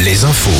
les infos.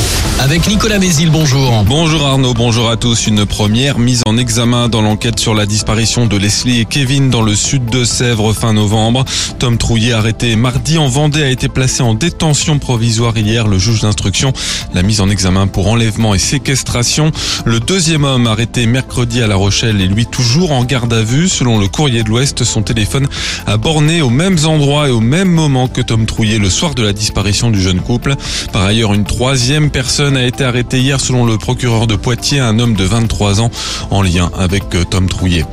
Avec Nicolas Mézil, bonjour. Bonjour Arnaud, bonjour à tous. Une première mise en examen dans l'enquête sur la disparition de Leslie et Kevin dans le sud de Sèvres fin novembre. Tom Trouillet arrêté mardi en Vendée a été placé en détention provisoire hier. Le juge d'instruction l'a mise en examen pour enlèvement et séquestration. Le deuxième homme arrêté mercredi à La Rochelle est lui toujours en garde à vue. Selon le courrier de l'Ouest, son téléphone a borné aux mêmes endroits et au même moment que Tom Trouillet le soir de la disparition du jeune couple. Par ailleurs, une troisième personne a été arrêtée hier selon le procureur de Poitiers, un homme de 23 ans en lien avec euh, Tom Trouillet.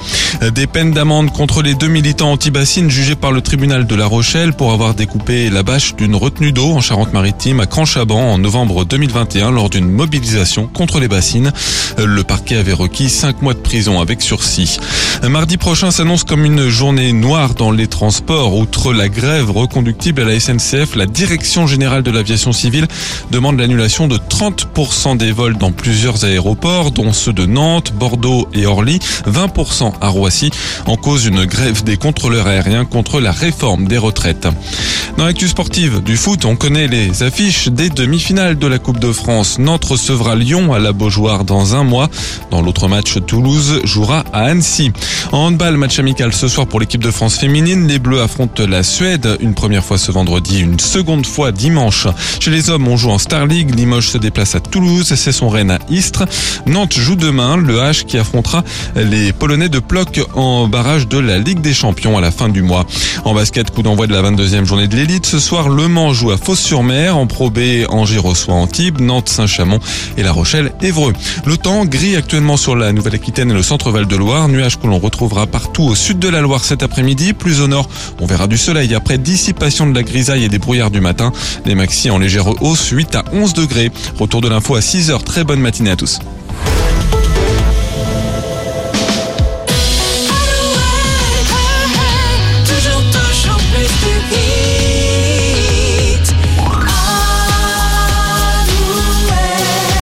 Des peines d'amende contre les deux militants anti-bassines jugés par le tribunal de La Rochelle pour avoir découpé la bâche d'une retenue d'eau en Charente-Maritime à Cranchaban en novembre 2021 lors d'une mobilisation contre les bassines. Le parquet avait requis cinq mois de prison avec sursis. Mardi prochain s'annonce comme une journée noire dans les transports. Outre la grève reconductible à la SNCF, la Direction générale de l'aviation civile demande l'annulation de 30% des vols dans plusieurs aéroports, dont ceux de Nantes, Bordeaux et Orly, 20% à Roissy, en cause une grève des contrôleurs aériens contre la réforme des retraites. Dans l'actu sportive du foot, on connaît les affiches des demi-finales de la Coupe de France. Nantes recevra Lyon à la Beaujoire dans un mois. Dans l'autre match, Toulouse jouera à Annecy. En handball, match amical ce soir pour l'équipe de France féminine. Les Bleus affrontent la Suède une première fois ce vendredi, une seconde fois dimanche. Chez les hommes, on en Star League. Limoges se déplace à Toulouse. C'est son Rennes à Istres. Nantes joue demain le H qui affrontera les Polonais de Ploc en barrage de la Ligue des Champions à la fin du mois. En basket, coup d'envoi de la 22e journée de l'élite. Ce soir, Le Mans joue à Fos-sur-Mer. En Pro B, Angers reçoit Antibes, Nantes, Saint-Chamond et La Rochelle, Évreux. Le temps gris actuellement sur la Nouvelle-Aquitaine et le centre Val-de-Loire. Nuages que l'on retrouvera partout au sud de la Loire cet après-midi. Plus au nord, on verra du soleil après dissipation de la grisaille et des brouillards du matin. Les maxi en légère hausse, 8 à 11 degrés. Retour de l'info à 6 heures. Très bonne matinée à tous.